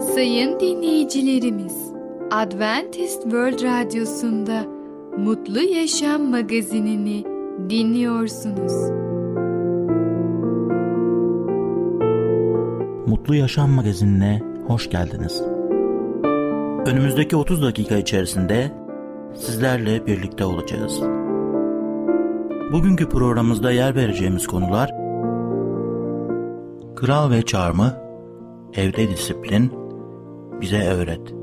Sayın dinleyicilerimiz, Adventist World Radyosu'nda Mutlu Yaşam magazinini dinliyorsunuz. Mutlu Yaşam magazinine hoş geldiniz. Önümüzdeki 30 dakika içerisinde sizlerle birlikte olacağız. Bugünkü programımızda yer vereceğimiz konular Kral ve Çarmı, Evde Disiplin, Bize Öğret.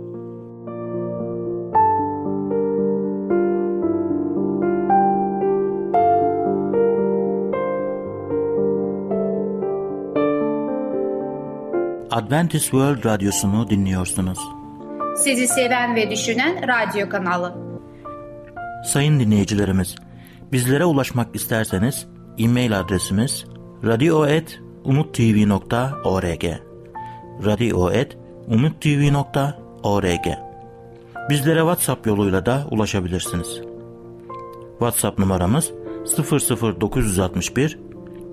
Adventist World Radyosu'nu dinliyorsunuz. Sizi seven ve düşünen radyo kanalı. Sayın dinleyicilerimiz, bizlere ulaşmak isterseniz e-mail adresimiz radio.umutv.org radio.umutv.org Bizlere WhatsApp yoluyla da ulaşabilirsiniz. WhatsApp numaramız 00961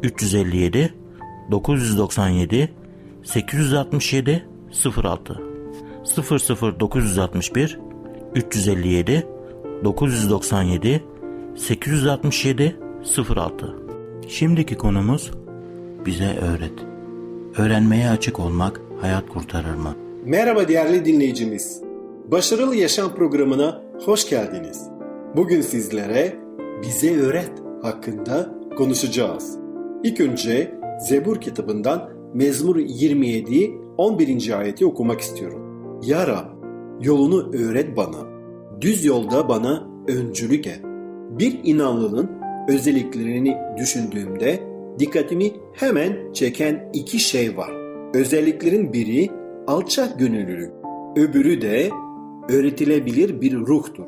357 997 867 06 00 961 357 997 867 06 Şimdiki konumuz bize öğret. Öğrenmeye açık olmak hayat kurtarır mı? Merhaba değerli dinleyicimiz. Başarılı Yaşam programına hoş geldiniz. Bugün sizlere bize öğret hakkında konuşacağız. İlk önce Zebur kitabından Mezmur 27 11. ayeti okumak istiyorum. Ya Rab, yolunu öğret bana. Düz yolda bana öncülük et. Bir inanlının özelliklerini düşündüğümde dikkatimi hemen çeken iki şey var. Özelliklerin biri alçak gönüllülük, öbürü de öğretilebilir bir ruhtur.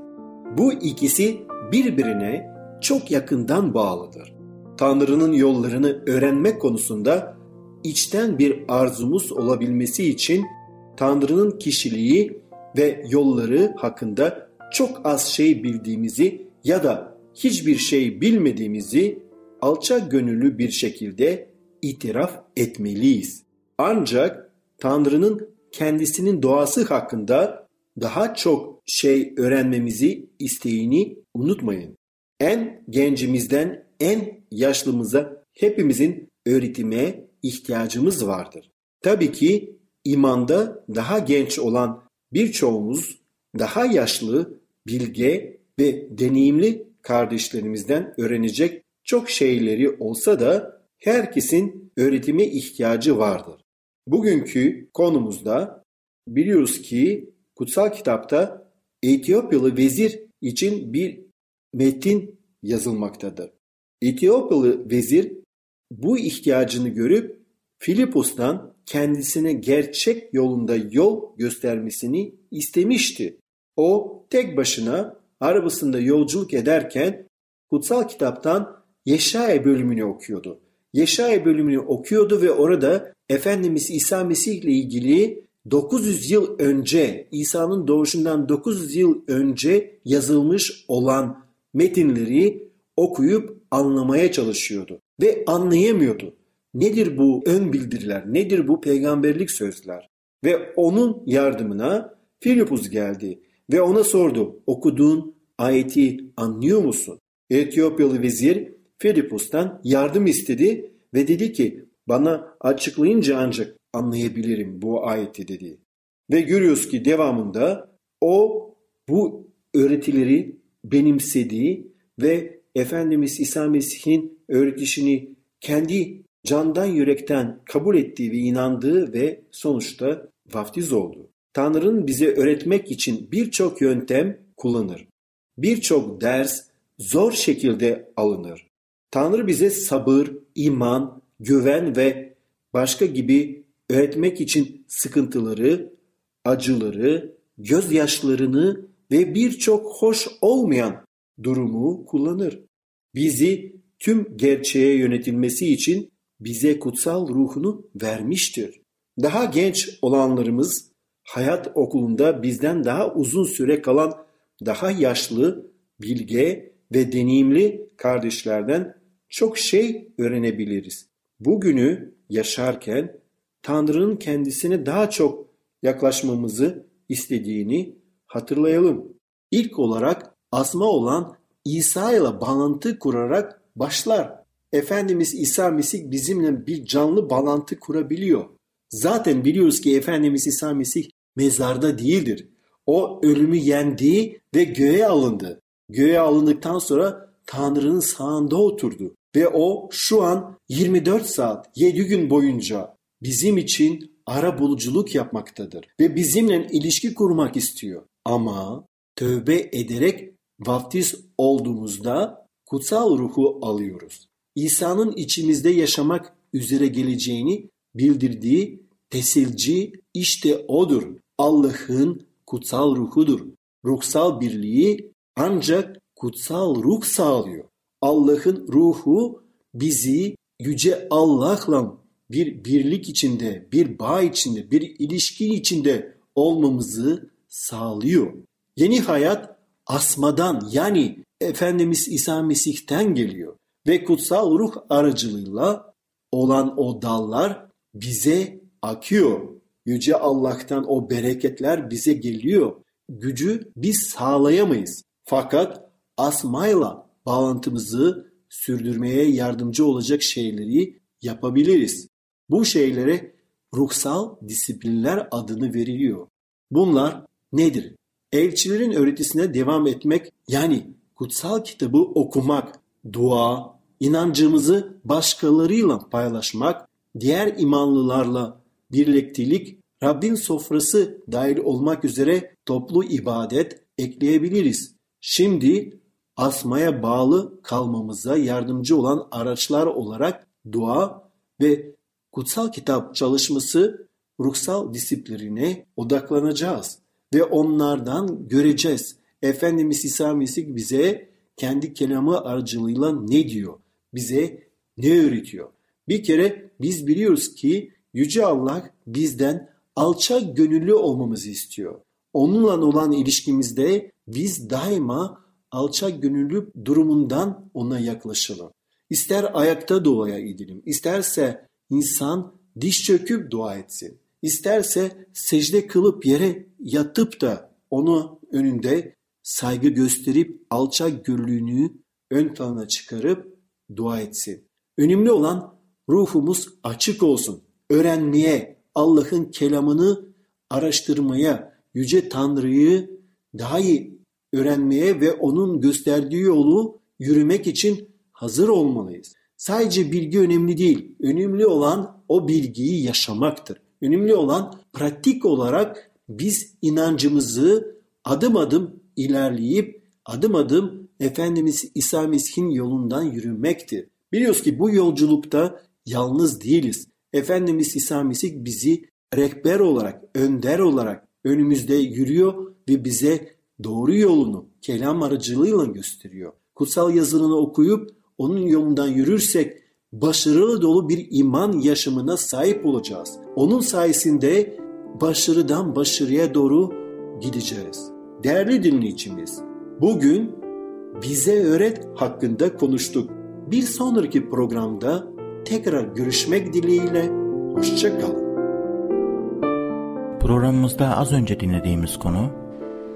Bu ikisi birbirine çok yakından bağlıdır. Tanrı'nın yollarını öğrenmek konusunda içten bir arzumuz olabilmesi için Tanrı'nın kişiliği ve yolları hakkında çok az şey bildiğimizi ya da hiçbir şey bilmediğimizi alçak gönüllü bir şekilde itiraf etmeliyiz. Ancak Tanrı'nın kendisinin doğası hakkında daha çok şey öğrenmemizi isteğini unutmayın. En gencimizden en yaşlımıza hepimizin öğretime ihtiyacımız vardır. Tabii ki imanda daha genç olan birçoğumuz daha yaşlı, bilge ve deneyimli kardeşlerimizden öğrenecek çok şeyleri olsa da herkesin öğretime ihtiyacı vardır. Bugünkü konumuzda biliyoruz ki kutsal kitapta Etiyopyalı vezir için bir metin yazılmaktadır. Etiyopyalı vezir bu ihtiyacını görüp Filipus'tan kendisine gerçek yolunda yol göstermesini istemişti. O tek başına arabasında yolculuk ederken kutsal kitaptan Yeşaya bölümünü okuyordu. Yeşaya bölümünü okuyordu ve orada Efendimiz İsa Mesih ile ilgili 900 yıl önce İsa'nın doğuşundan 900 yıl önce yazılmış olan metinleri okuyup anlamaya çalışıyordu ve anlayamıyordu. Nedir bu ön bildiriler? Nedir bu peygamberlik sözler? Ve onun yardımına Filipus geldi ve ona sordu. Okuduğun ayeti anlıyor musun? Etiyopyalı vezir Filipus'tan yardım istedi ve dedi ki bana açıklayınca ancak anlayabilirim bu ayeti dedi. Ve görüyoruz ki devamında o bu öğretileri benimsediği ve Efendimiz İsa Mesih'in öğretişini kendi candan yürekten kabul ettiği ve inandığı ve sonuçta vaftiz oldu. Tanrı'nın bize öğretmek için birçok yöntem kullanır. Birçok ders zor şekilde alınır. Tanrı bize sabır, iman, güven ve başka gibi öğretmek için sıkıntıları, acıları, gözyaşlarını ve birçok hoş olmayan durumu kullanır. Bizi tüm gerçeğe yönetilmesi için bize kutsal ruhunu vermiştir. Daha genç olanlarımız hayat okulunda bizden daha uzun süre kalan daha yaşlı, bilge ve deneyimli kardeşlerden çok şey öğrenebiliriz. Bugünü yaşarken Tanrı'nın kendisini daha çok yaklaşmamızı istediğini hatırlayalım. İlk olarak asma olan İsa ile bağlantı kurarak başlar. Efendimiz İsa Mesih bizimle bir canlı bağlantı kurabiliyor. Zaten biliyoruz ki Efendimiz İsa Mesih mezarda değildir. O ölümü yendi ve göğe alındı. Göğe alındıktan sonra Tanrı'nın sağında oturdu. Ve o şu an 24 saat 7 gün boyunca bizim için ara buluculuk yapmaktadır. Ve bizimle ilişki kurmak istiyor. Ama tövbe ederek vaftiz olduğumuzda kutsal ruhu alıyoruz. İsa'nın içimizde yaşamak üzere geleceğini bildirdiği tesilci işte odur. Allah'ın kutsal ruhudur. Ruhsal birliği ancak kutsal ruh sağlıyor. Allah'ın ruhu bizi yüce Allah'la bir birlik içinde, bir bağ içinde, bir ilişki içinde olmamızı sağlıyor. Yeni hayat asmadan yani Efendimiz İsa Mesih'ten geliyor ve kutsal ruh aracılığıyla olan o dallar bize akıyor. Yüce Allah'tan o bereketler bize geliyor. Gücü biz sağlayamayız. Fakat asmayla bağlantımızı sürdürmeye yardımcı olacak şeyleri yapabiliriz. Bu şeylere ruhsal disiplinler adını veriliyor. Bunlar nedir? Elçilerin öğretisine devam etmek yani kutsal kitabı okumak, dua, inancımızı başkalarıyla paylaşmak, diğer imanlılarla birliktelik, Rabbin sofrası dahil olmak üzere toplu ibadet ekleyebiliriz. Şimdi asmaya bağlı kalmamıza yardımcı olan araçlar olarak dua ve kutsal kitap çalışması ruhsal disipline odaklanacağız ve onlardan göreceğiz. Efendimiz İsa Mesih bize kendi kelamı aracılığıyla ne diyor? Bize ne öğretiyor? Bir kere biz biliyoruz ki Yüce Allah bizden alçak gönüllü olmamızı istiyor. Onunla olan ilişkimizde biz daima alçak gönüllü durumundan ona yaklaşalım. İster ayakta duaya edelim, isterse insan diş çöküp dua etsin. İsterse secde kılıp yere yatıp da onu önünde saygı gösterip alçak gönüllülüğünü ön plana çıkarıp dua etsin. Önemli olan ruhumuz açık olsun. Öğrenmeye, Allah'ın kelamını araştırmaya, Yüce Tanrı'yı daha iyi öğrenmeye ve onun gösterdiği yolu yürümek için hazır olmalıyız. Sadece bilgi önemli değil. Önemli olan o bilgiyi yaşamaktır. Önemli olan pratik olarak biz inancımızı adım adım ilerleyip adım adım Efendimiz İsa Mesih'in yolundan yürümektir. Biliyoruz ki bu yolculukta yalnız değiliz. Efendimiz İsa Mesih bizi rehber olarak, önder olarak önümüzde yürüyor ve bize doğru yolunu kelam aracılığıyla gösteriyor. Kutsal yazılarını okuyup onun yolundan yürürsek başarılı dolu bir iman yaşamına sahip olacağız. Onun sayesinde başarıdan başarıya doğru gideceğiz. Değerli dinleyicimiz, bugün bize öğret hakkında konuştuk. Bir sonraki programda tekrar görüşmek dileğiyle hoşçakalın. Programımızda az önce dinlediğimiz konu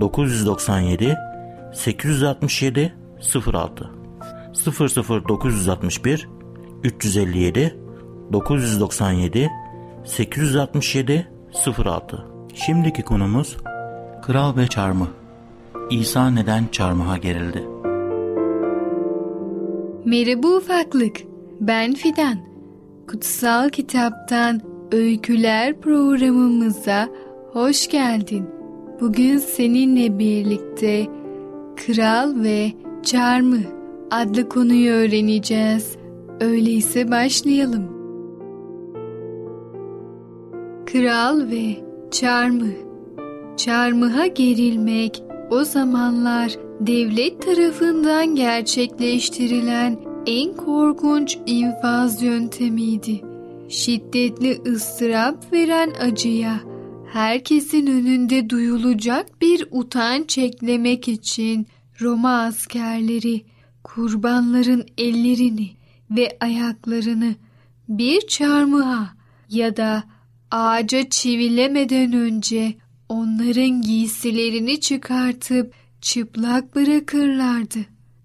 997 867 06 00961 357 997 867 06 Şimdiki konumuz Kral ve Çarmıh İsa neden çarmıha gerildi? Merhaba ufaklık, ben Fidan. Kutsal Kitaptan Öyküler programımıza hoş geldin. Bugün seninle birlikte Kral ve Çarmıh adlı konuyu öğreneceğiz. Öyleyse başlayalım. Kral ve Çarmıh Çarmıha gerilmek o zamanlar devlet tarafından gerçekleştirilen en korkunç infaz yöntemiydi. Şiddetli ıstırap veren acıya herkesin önünde duyulacak bir utanç eklemek için Roma askerleri kurbanların ellerini ve ayaklarını bir çarmıha ya da ağaca çivilemeden önce onların giysilerini çıkartıp çıplak bırakırlardı.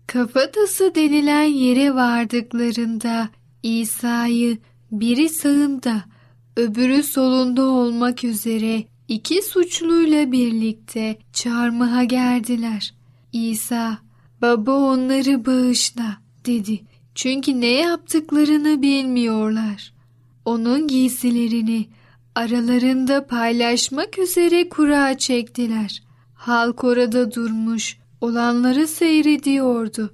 Kafatası denilen yere vardıklarında İsa'yı biri sağında öbürü solunda olmak üzere iki suçluyla birlikte çarmıha gerdiler. İsa, baba onları bağışla dedi. Çünkü ne yaptıklarını bilmiyorlar. Onun giysilerini aralarında paylaşmak üzere kura çektiler. Halk orada durmuş, olanları seyrediyordu.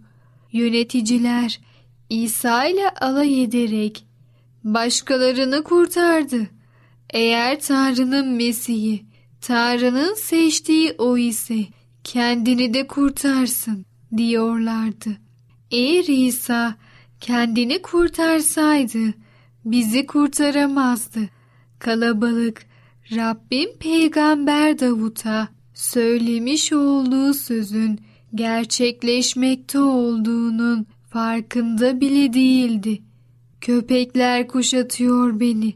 Yöneticiler İsa ile alay ederek başkalarını kurtardı. Eğer Tanrı'nın Mesih'i, Tanrı'nın seçtiği o ise kendini de kurtarsın diyorlardı. Eğer İsa kendini kurtarsaydı bizi kurtaramazdı. Kalabalık Rabbim peygamber Davut'a söylemiş olduğu sözün gerçekleşmekte olduğunun farkında bile değildi. Köpekler kuşatıyor beni.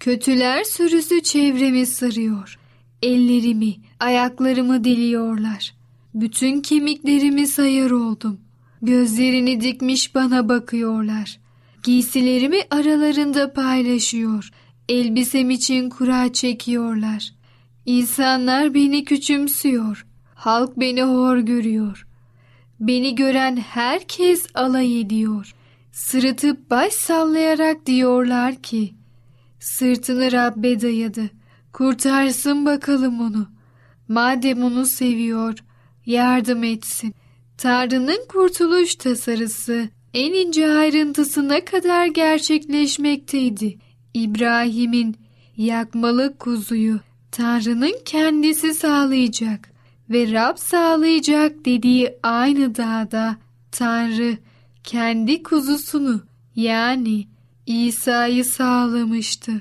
Kötüler sürüsü çevremi sarıyor. Ellerimi, ayaklarımı deliyorlar. Bütün kemiklerimi sayar oldum. Gözlerini dikmiş bana bakıyorlar. Giysilerimi aralarında paylaşıyor. Elbisem için kura çekiyorlar. İnsanlar beni küçümsüyor. Halk beni hor görüyor. Beni gören herkes alay ediyor. Sırıtıp baş sallayarak diyorlar ki, sırtını Rabbe dayadı. Kurtarsın bakalım onu. Madem onu seviyor, yardım etsin. Tanrı'nın kurtuluş tasarısı en ince ayrıntısına kadar gerçekleşmekteydi. İbrahim'in yakmalı kuzuyu Tanrı'nın kendisi sağlayacak ve Rab sağlayacak dediği aynı dağda Tanrı kendi kuzusunu yani İsa'yı sağlamıştı.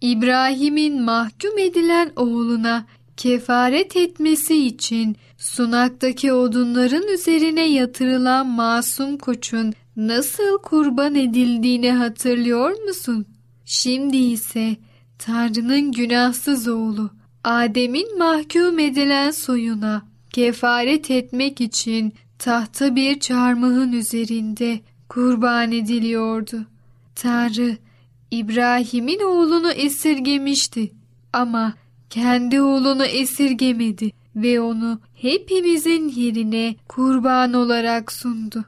İbrahim'in mahkum edilen oğluna kefaret etmesi için sunaktaki odunların üzerine yatırılan masum koçun nasıl kurban edildiğini hatırlıyor musun? Şimdi ise Tanrı'nın günahsız oğlu Adem'in mahkum edilen soyuna kefaret etmek için tahta bir çarmıhın üzerinde kurban ediliyordu. Tanrı İbrahim'in oğlunu esirgemişti ama kendi oğlunu esirgemedi ve onu hepimizin yerine kurban olarak sundu.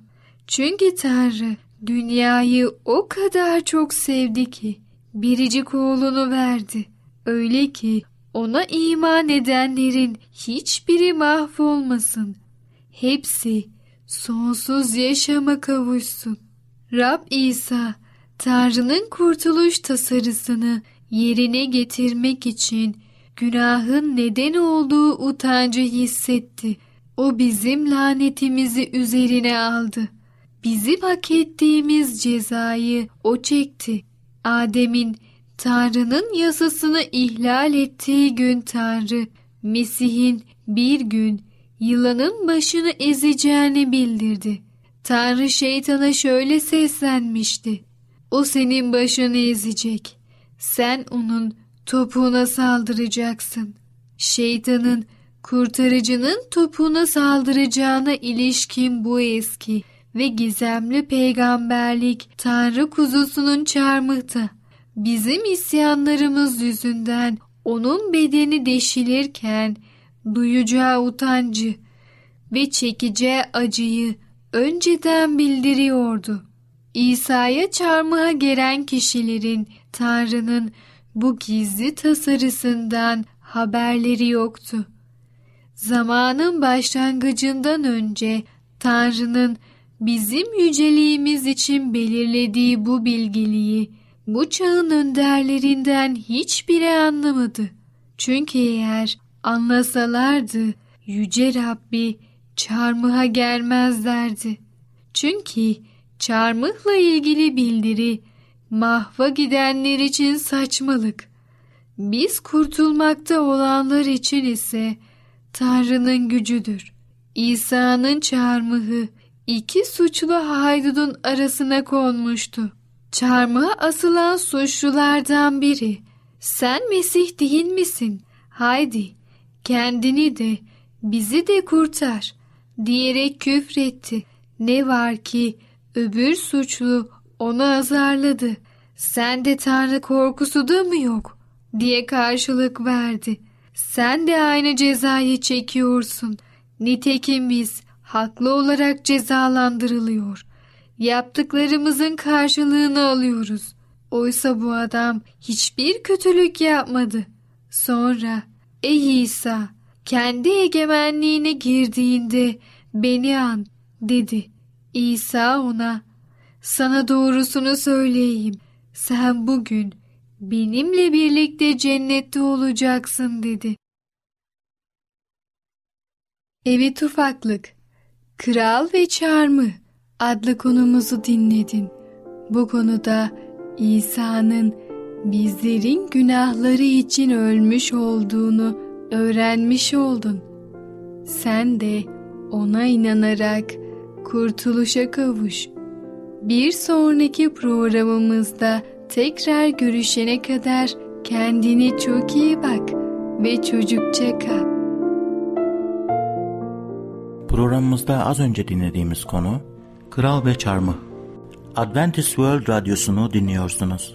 Çünkü Tanrı dünyayı o kadar çok sevdi ki biricik oğlunu verdi. Öyle ki ona iman edenlerin hiçbiri mahvolmasın. Hepsi sonsuz yaşama kavuşsun. Rab İsa Tanrı'nın kurtuluş tasarısını yerine getirmek için günahın neden olduğu utancı hissetti. O bizim lanetimizi üzerine aldı. Bizim hak ettiğimiz cezayı o çekti. Adem'in Tanrı'nın yasasını ihlal ettiği gün Tanrı, Mesih'in bir gün yılanın başını ezeceğini bildirdi. Tanrı şeytana şöyle seslenmişti. O senin başını ezecek. Sen onun topuğuna saldıracaksın. Şeytanın kurtarıcının topuğuna saldıracağına ilişkin bu eski ve gizemli peygamberlik Tanrı kuzusunun çarmıhta. Bizim isyanlarımız yüzünden onun bedeni deşilirken duyacağı utancı ve çekeceği acıyı önceden bildiriyordu. İsa'ya çarmıha gelen kişilerin Tanrı'nın bu gizli tasarısından haberleri yoktu. Zamanın başlangıcından önce Tanrı'nın bizim yüceliğimiz için belirlediği bu bilgiliği bu çağın önderlerinden hiçbiri anlamadı. Çünkü eğer anlasalardı Yüce Rabbi çarmıha gelmezlerdi. Çünkü çarmıhla ilgili bildiri mahva gidenler için saçmalık. Biz kurtulmakta olanlar için ise Tanrı'nın gücüdür. İsa'nın çarmıhı iki suçlu haydudun arasına konmuştu. Çarmıha asılan suçlulardan biri, sen Mesih değil misin? Haydi kendini de bizi de kurtar diyerek küfretti. Ne var ki öbür suçlu onu azarladı. Sen de Tanrı korkusu da mı yok? diye karşılık verdi. Sen de aynı cezayı çekiyorsun. Nitekim biz haklı olarak cezalandırılıyor. Yaptıklarımızın karşılığını alıyoruz. Oysa bu adam hiçbir kötülük yapmadı. Sonra ey İsa kendi egemenliğine girdiğinde beni an dedi. İsa ona sana doğrusunu söyleyeyim. Sen bugün benimle birlikte cennette olacaksın dedi. Evet ufaklık, Kral ve Çarmı adlı konumuzu dinledin. Bu konuda İsa'nın bizlerin günahları için ölmüş olduğunu öğrenmiş oldun. Sen de ona inanarak kurtuluşa kavuş. Bir sonraki programımızda tekrar görüşene kadar kendine çok iyi bak ve çocukça kal. Programımızda az önce dinlediğimiz konu Kral ve Çarmıh. Adventist World Radyosu'nu dinliyorsunuz.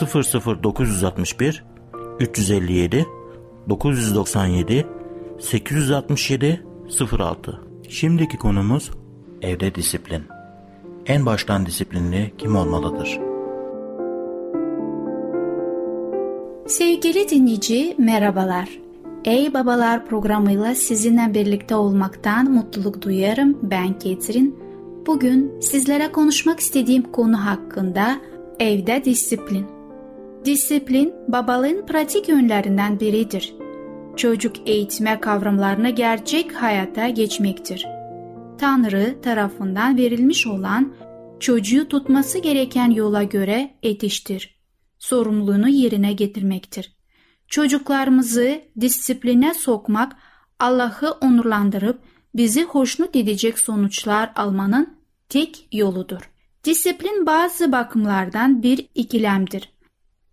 00961 357 997 867 06 Şimdiki konumuz evde disiplin. En baştan disiplinli kim olmalıdır? Sevgili dinleyici merhabalar. Ey Babalar programıyla sizinle birlikte olmaktan mutluluk duyarım. Ben Ketrin. Bugün sizlere konuşmak istediğim konu hakkında evde disiplin. Disiplin babalığın pratik yönlerinden biridir. Çocuk eğitme kavramlarını gerçek hayata geçmektir. Tanrı tarafından verilmiş olan çocuğu tutması gereken yola göre yetiştir. Sorumluluğunu yerine getirmektir. Çocuklarımızı disipline sokmak Allah'ı onurlandırıp bizi hoşnut edecek sonuçlar almanın tek yoludur. Disiplin bazı bakımlardan bir ikilemdir.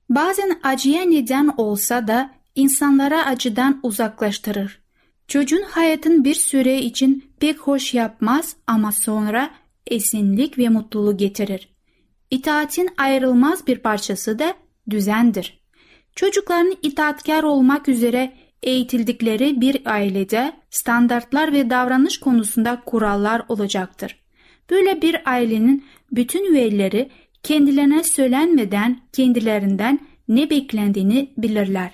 Bazen acıya neden olsa da insanlara acıdan uzaklaştırır. Çocuğun hayatın bir süre için pek hoş yapmaz ama sonra esinlik ve mutluluğu getirir. İtaatin ayrılmaz bir parçası da düzendir. Çocukların itaatkar olmak üzere eğitildikleri bir ailede standartlar ve davranış konusunda kurallar olacaktır. Böyle bir ailenin bütün üyeleri kendilerine söylenmeden kendilerinden ne beklendiğini bilirler.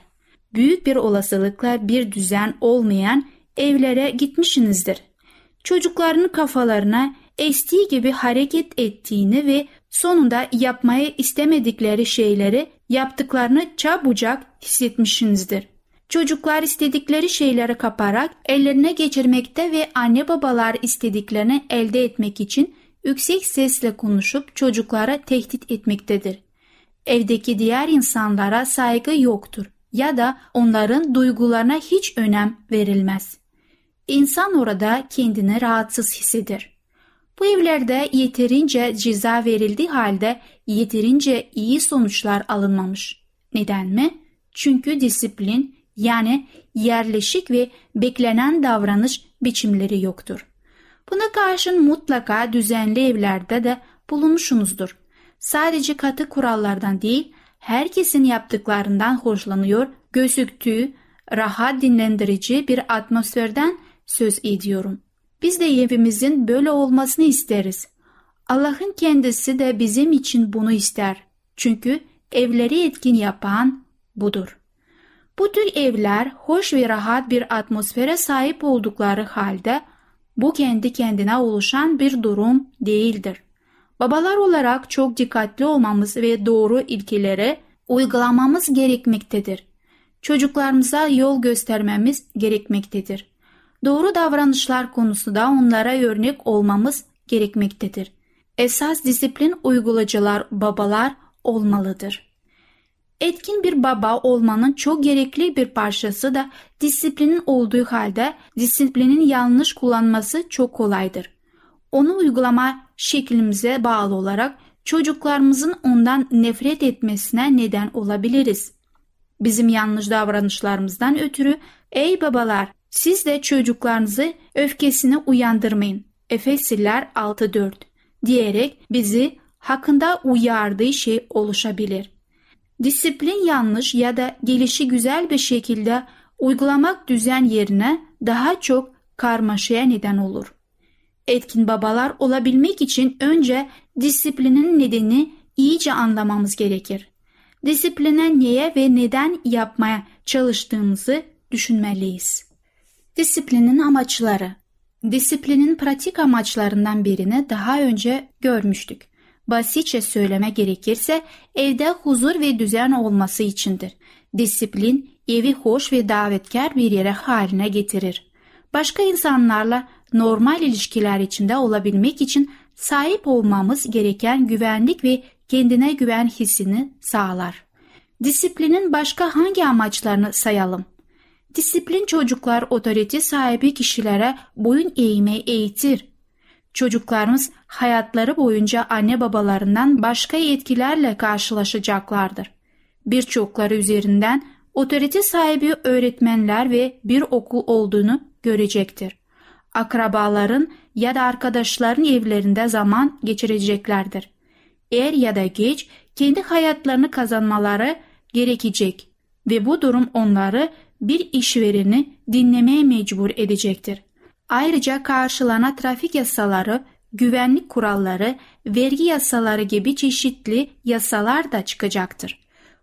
Büyük bir olasılıkla bir düzen olmayan evlere gitmişsinizdir. Çocukların kafalarına estiği gibi hareket ettiğini ve sonunda yapmayı istemedikleri şeyleri yaptıklarını çabucak hissetmişsinizdir. Çocuklar istedikleri şeyleri kaparak ellerine geçirmekte ve anne babalar istediklerini elde etmek için yüksek sesle konuşup çocuklara tehdit etmektedir. Evdeki diğer insanlara saygı yoktur ya da onların duygularına hiç önem verilmez. İnsan orada kendini rahatsız hisseder. Bu evlerde yeterince ceza verildiği halde yeterince iyi sonuçlar alınmamış. Neden mi? Çünkü disiplin yani yerleşik ve beklenen davranış biçimleri yoktur. Buna karşın mutlaka düzenli evlerde de bulunmuşsunuzdur. Sadece katı kurallardan değil, herkesin yaptıklarından hoşlanıyor, gözüktüğü rahat dinlendirici bir atmosferden söz ediyorum. Biz de evimizin böyle olmasını isteriz. Allah'ın kendisi de bizim için bunu ister. Çünkü evleri etkin yapan budur. Bu tür evler hoş ve rahat bir atmosfere sahip oldukları halde bu kendi kendine oluşan bir durum değildir. Babalar olarak çok dikkatli olmamız ve doğru ilkeleri uygulamamız gerekmektedir. Çocuklarımıza yol göstermemiz gerekmektedir. Doğru davranışlar konusunda onlara örnek olmamız gerekmektedir. Esas disiplin uygulayıcılar babalar olmalıdır. Etkin bir baba olmanın çok gerekli bir parçası da disiplinin olduğu halde disiplinin yanlış kullanması çok kolaydır. Onu uygulama şeklimize bağlı olarak çocuklarımızın ondan nefret etmesine neden olabiliriz. Bizim yanlış davranışlarımızdan ötürü ey babalar siz de çocuklarınızı öfkesini uyandırmayın. Efesliler 6.4 diyerek bizi hakkında uyardığı şey oluşabilir. Disiplin yanlış ya da gelişi güzel bir şekilde uygulamak düzen yerine daha çok karmaşaya neden olur. Etkin babalar olabilmek için önce disiplinin nedeni iyice anlamamız gerekir. Disipline niye ve neden yapmaya çalıştığımızı düşünmeliyiz. Disiplinin amaçları Disiplinin pratik amaçlarından birini daha önce görmüştük. Basitçe söyleme gerekirse evde huzur ve düzen olması içindir. Disiplin evi hoş ve davetkar bir yere haline getirir. Başka insanlarla normal ilişkiler içinde olabilmek için sahip olmamız gereken güvenlik ve kendine güven hissini sağlar. Disiplinin başka hangi amaçlarını sayalım? Disiplin çocuklar otorite sahibi kişilere boyun eğmeyi eğitir. Çocuklarımız hayatları boyunca anne babalarından başka etkilerle karşılaşacaklardır. Birçokları üzerinden otorite sahibi öğretmenler ve bir okul olduğunu görecektir. Akrabaların ya da arkadaşların evlerinde zaman geçireceklerdir. Er ya da geç kendi hayatlarını kazanmaları gerekecek ve bu durum onları bir işvereni dinlemeye mecbur edecektir. Ayrıca karşılana trafik yasaları, güvenlik kuralları, vergi yasaları gibi çeşitli yasalar da çıkacaktır.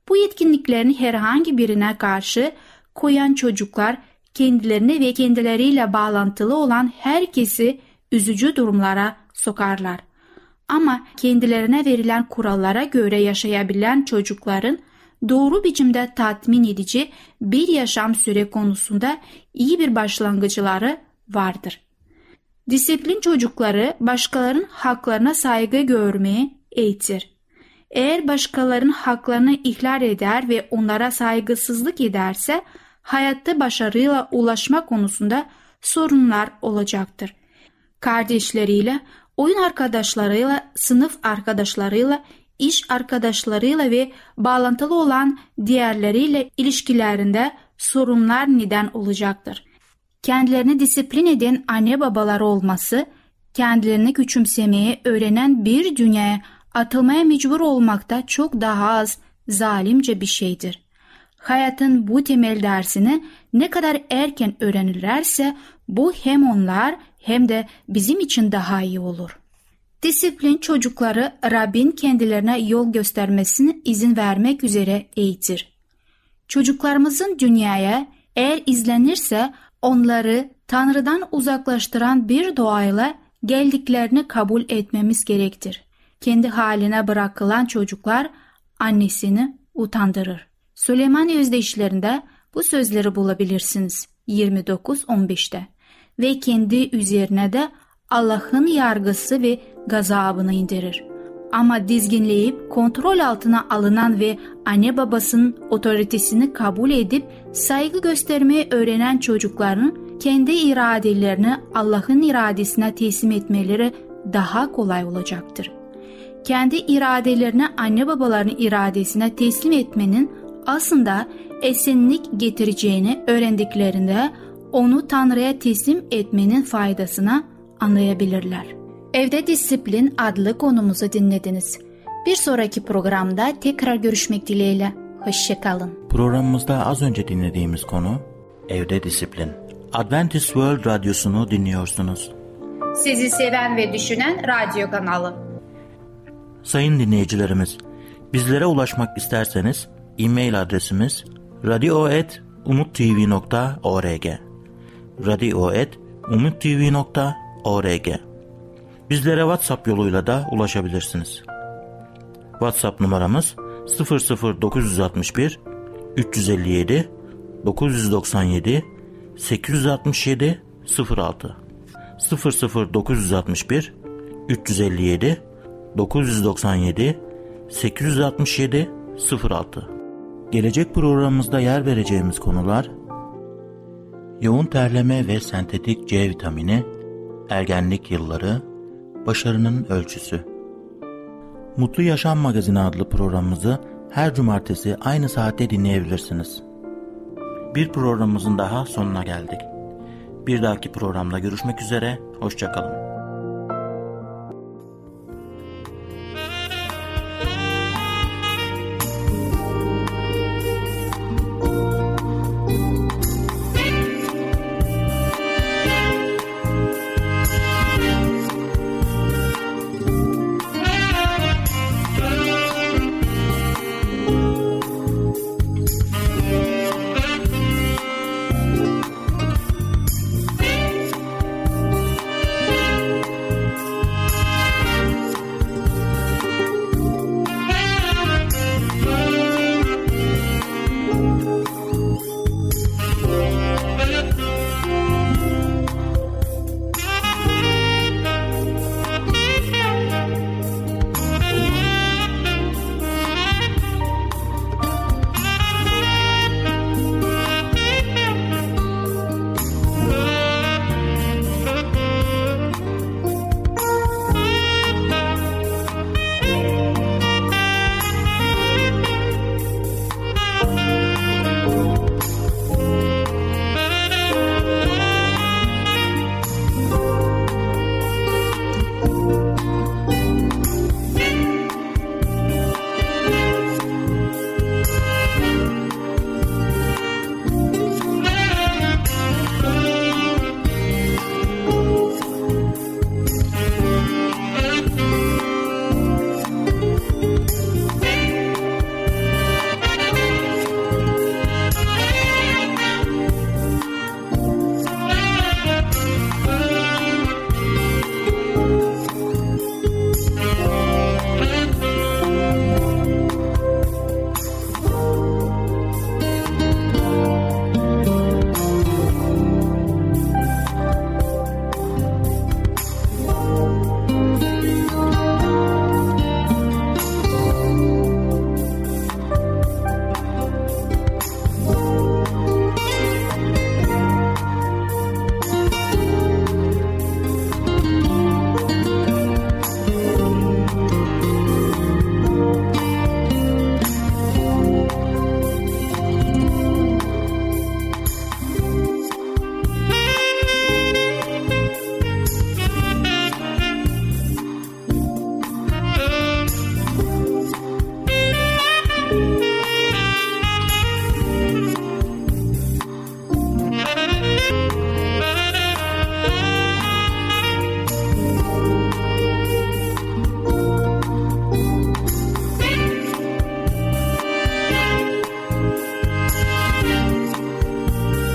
Bu yetkinliklerin herhangi birine karşı koyan çocuklar kendilerini ve kendileriyle bağlantılı olan herkesi üzücü durumlara sokarlar. Ama kendilerine verilen kurallara göre yaşayabilen çocukların doğru biçimde tatmin edici bir yaşam süre konusunda iyi bir başlangıçları vardır. Disiplin çocukları başkalarının haklarına saygı görmeye eğitir. Eğer başkalarının haklarını ihlal eder ve onlara saygısızlık ederse hayatta başarıyla ulaşma konusunda sorunlar olacaktır. Kardeşleriyle, oyun arkadaşlarıyla, sınıf arkadaşlarıyla iş arkadaşlarıyla ve bağlantılı olan diğerleriyle ilişkilerinde sorunlar neden olacaktır. Kendilerini disiplin eden anne babalar olması, kendilerini küçümsemeye öğrenen bir dünyaya atılmaya mecbur olmakta çok daha az zalimce bir şeydir. Hayatın bu temel dersini ne kadar erken öğrenirlerse bu hem onlar hem de bizim için daha iyi olur. Disiplin çocukları Rabbin kendilerine yol göstermesine izin vermek üzere eğitir. Çocuklarımızın dünyaya eğer izlenirse onları Tanrı'dan uzaklaştıran bir doğayla geldiklerini kabul etmemiz gerektir. Kendi haline bırakılan çocuklar annesini utandırır. Süleyman Özdeyişlerinde bu sözleri bulabilirsiniz 29-15'te ve kendi üzerine de Allah'ın yargısı ve gazabını indirir. Ama dizginleyip kontrol altına alınan ve anne babasının otoritesini kabul edip saygı göstermeyi öğrenen çocukların kendi iradelerini Allah'ın iradesine teslim etmeleri daha kolay olacaktır. Kendi iradelerini anne babaların iradesine teslim etmenin aslında esenlik getireceğini öğrendiklerinde onu Tanrı'ya teslim etmenin faydasına anlayabilirler. Evde Disiplin adlı konumuzu dinlediniz. Bir sonraki programda tekrar görüşmek dileğiyle. Hoşçakalın. Programımızda az önce dinlediğimiz konu evde disiplin. Adventist World Radyosu'nu dinliyorsunuz. Sizi seven ve düşünen radyo kanalı. Sayın dinleyicilerimiz, bizlere ulaşmak isterseniz e-mail adresimiz radio.umutv.org radio.umutv.org Bizlere WhatsApp yoluyla da ulaşabilirsiniz. WhatsApp numaramız 00961 357 997 867 06 00961 357 997 867 06 Gelecek programımızda yer vereceğimiz konular Yoğun terleme ve sentetik C vitamini, ergenlik yılları, başarının ölçüsü. Mutlu Yaşam Magazini adlı programımızı her cumartesi aynı saatte dinleyebilirsiniz. Bir programımızın daha sonuna geldik. Bir dahaki programda görüşmek üzere, hoşçakalın.